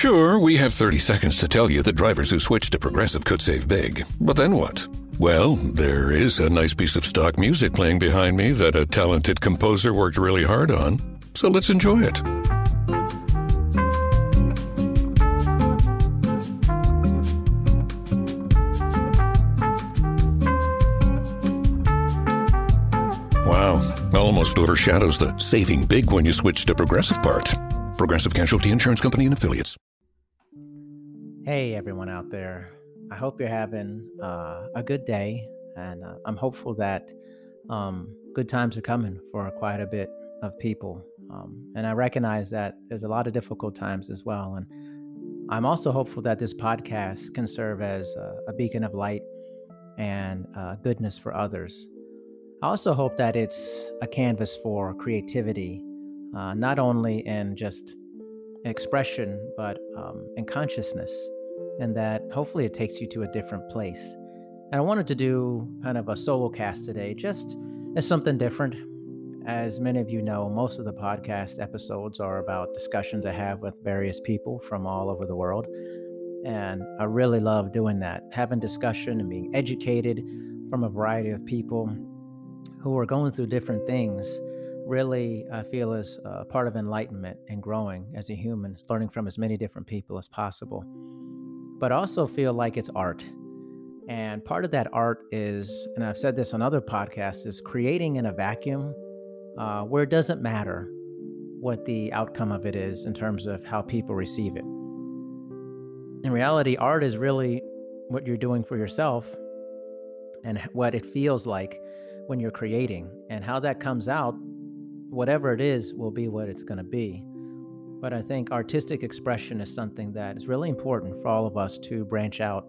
Sure, we have 30 seconds to tell you that drivers who switch to Progressive could save big. But then what? Well, there is a nice piece of stock music playing behind me that a talented composer worked really hard on. So let's enjoy it. Wow, almost overshadows the saving big when you switch to Progressive part. Progressive Casualty Insurance Company and Affiliates. Hey, everyone out there. I hope you're having uh, a good day, and uh, I'm hopeful that um, good times are coming for quite a bit of people. Um, and I recognize that there's a lot of difficult times as well. And I'm also hopeful that this podcast can serve as a, a beacon of light and uh, goodness for others. I also hope that it's a canvas for creativity, uh, not only in just expression, but um, in consciousness and that hopefully it takes you to a different place. And I wanted to do kind of a solo cast today, just as something different. As many of you know, most of the podcast episodes are about discussions I have with various people from all over the world. And I really love doing that, having discussion and being educated from a variety of people who are going through different things. Really, I feel is a part of enlightenment and growing as a human, learning from as many different people as possible but also feel like it's art. And part of that art is, and I've said this on other podcasts, is creating in a vacuum uh, where it doesn't matter what the outcome of it is in terms of how people receive it. In reality, art is really what you're doing for yourself and what it feels like when you're creating, and how that comes out, whatever it is, will be what it's going to be. But I think artistic expression is something that is really important for all of us to branch out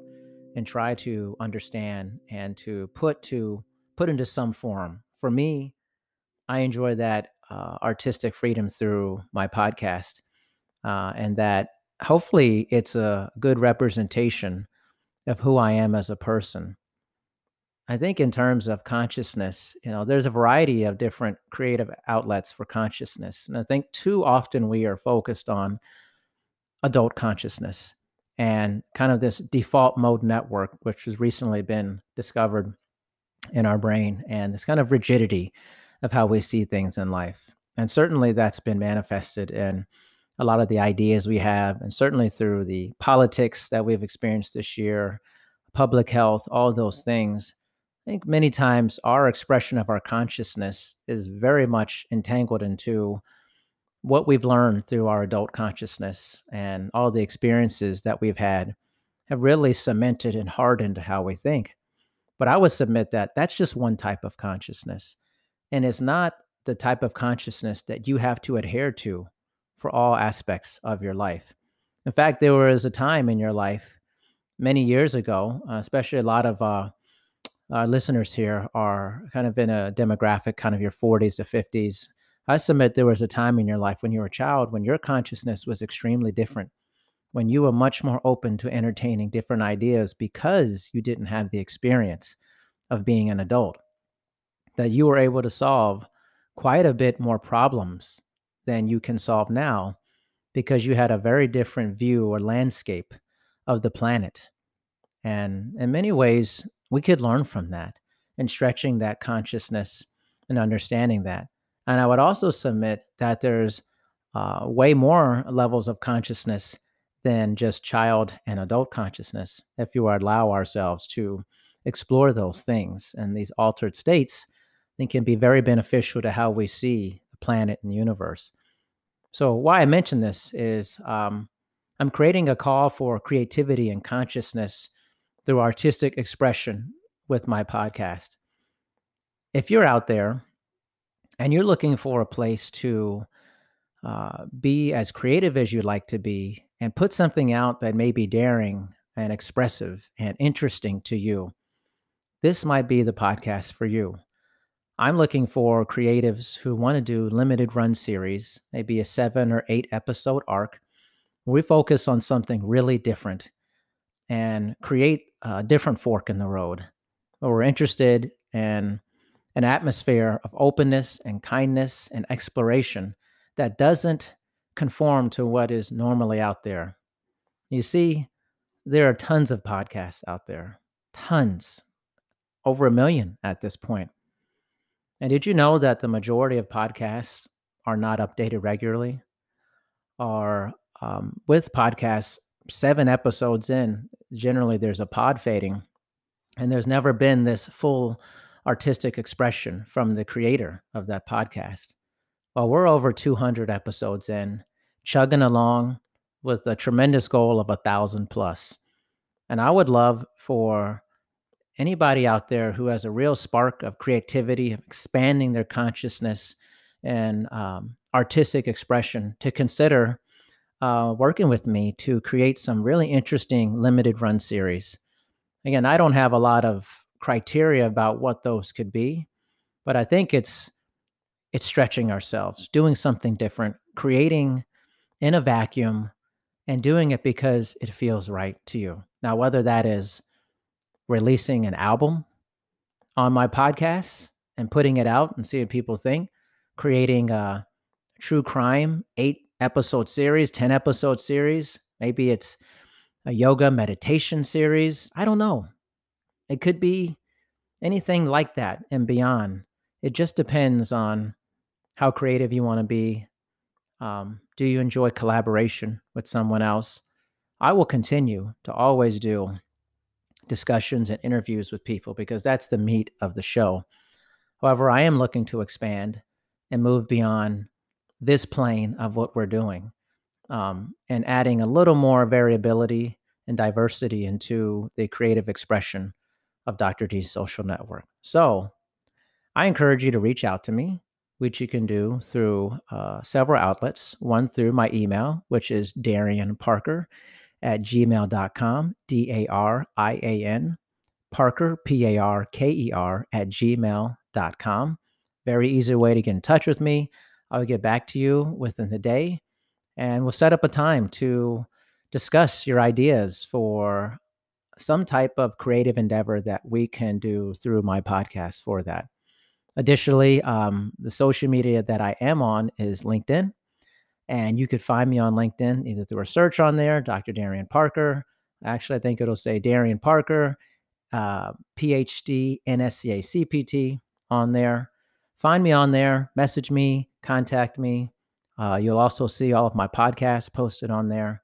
and try to understand and to put to put into some form. For me, I enjoy that uh, artistic freedom through my podcast, uh, and that hopefully it's a good representation of who I am as a person. I think in terms of consciousness, you know, there's a variety of different creative outlets for consciousness. And I think too often we are focused on adult consciousness and kind of this default mode network, which has recently been discovered in our brain, and this kind of rigidity of how we see things in life. And certainly that's been manifested in a lot of the ideas we have, and certainly through the politics that we've experienced this year, public health, all those things I think many times our expression of our consciousness is very much entangled into what we've learned through our adult consciousness and all the experiences that we've had have really cemented and hardened how we think. But I would submit that that's just one type of consciousness. And it's not the type of consciousness that you have to adhere to for all aspects of your life. In fact, there was a time in your life many years ago, uh, especially a lot of uh, our listeners here are kind of in a demographic, kind of your 40s to 50s. I submit there was a time in your life when you were a child when your consciousness was extremely different, when you were much more open to entertaining different ideas because you didn't have the experience of being an adult, that you were able to solve quite a bit more problems than you can solve now because you had a very different view or landscape of the planet. And in many ways, we could learn from that and stretching that consciousness and understanding that. And I would also submit that there's uh, way more levels of consciousness than just child and adult consciousness if you allow ourselves to explore those things and these altered states they can be very beneficial to how we see the planet and the universe so why i mention this is um, i'm creating a call for creativity and consciousness through artistic expression with my podcast. If you're out there and you're looking for a place to uh, be as creative as you'd like to be and put something out that may be daring and expressive and interesting to you, this might be the podcast for you. I'm looking for creatives who want to do limited run series, maybe a seven or eight episode arc. We focus on something really different and create a different fork in the road. But we're interested in an atmosphere of openness and kindness and exploration that doesn't conform to what is normally out there. You see, there are tons of podcasts out there, tons, over a million at this point. And did you know that the majority of podcasts are not updated regularly? Are um, with podcasts, seven episodes in, generally there's a pod fading, and there's never been this full artistic expression from the creator of that podcast. Well, we're over 200 episodes in, chugging along with a tremendous goal of a thousand plus. And I would love for anybody out there who has a real spark of creativity, expanding their consciousness and um, artistic expression to consider uh, working with me to create some really interesting limited run series. Again, I don't have a lot of criteria about what those could be, but I think it's it's stretching ourselves, doing something different, creating in a vacuum and doing it because it feels right to you. Now, whether that is releasing an album on my podcast and putting it out and see what people think, creating a true crime eight episode series, 10 episode series, maybe it's a yoga meditation series. I don't know. It could be anything like that and beyond. It just depends on how creative you want to be, um, do you enjoy collaboration with someone else? I will continue to always do discussions and interviews with people because that's the meat of the show. However, I am looking to expand and move beyond this plane of what we're doing um, and adding a little more variability and diversity into the creative expression of Dr. D's social network. So I encourage you to reach out to me which you can do through uh, several outlets. One through my email, which is Darian Parker at gmail.com, D A R I A N, Parker, P A R K E R, at gmail.com. Very easy way to get in touch with me. I'll get back to you within the day and we'll set up a time to discuss your ideas for some type of creative endeavor that we can do through my podcast for that. Additionally, um, the social media that I am on is LinkedIn. And you could find me on LinkedIn either through a search on there, Dr. Darian Parker. Actually, I think it'll say Darian Parker, uh, PhD, NSCA CPT on there. Find me on there, message me, contact me. Uh, you'll also see all of my podcasts posted on there.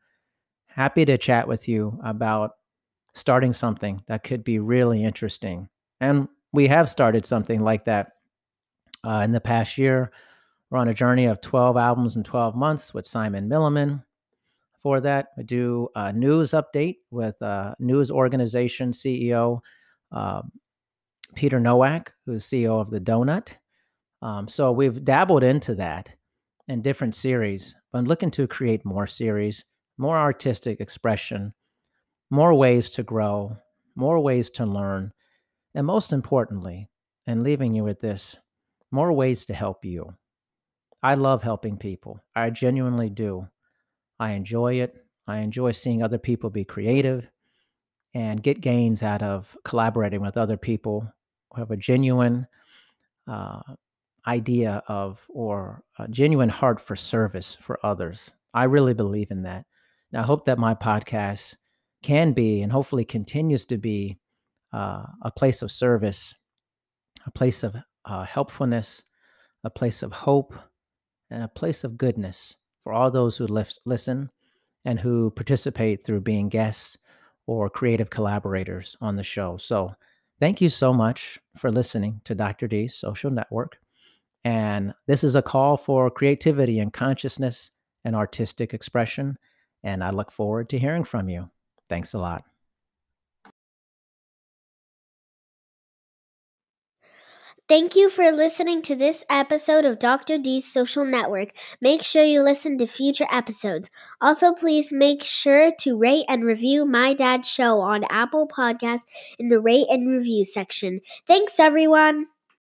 Happy to chat with you about starting something that could be really interesting. And we have started something like that uh, in the past year, we're on a journey of 12 albums in 12 months with Simon Milliman. For that, we do a news update with a news organization CEO, uh, Peter Nowak, who's CEO of The Donut. Um, so we've dabbled into that in different series, but I'm looking to create more series, more artistic expression, more ways to grow, more ways to learn, and most importantly, and leaving you with this more ways to help you. I love helping people. I genuinely do. I enjoy it. I enjoy seeing other people be creative and get gains out of collaborating with other people who have a genuine uh, idea of or a genuine heart for service for others. I really believe in that. And I hope that my podcast can be and hopefully continues to be uh, a place of service, a place of uh, helpfulness, a place of hope, and a place of goodness for all those who listen and who participate through being guests or creative collaborators on the show. So, thank you so much for listening to Dr. D's Social Network. And this is a call for creativity and consciousness and artistic expression. And I look forward to hearing from you. Thanks a lot. Thank you for listening to this episode of Dr. D's Social Network. Make sure you listen to future episodes. Also, please make sure to rate and review My Dad's Show on Apple Podcasts in the rate and review section. Thanks, everyone.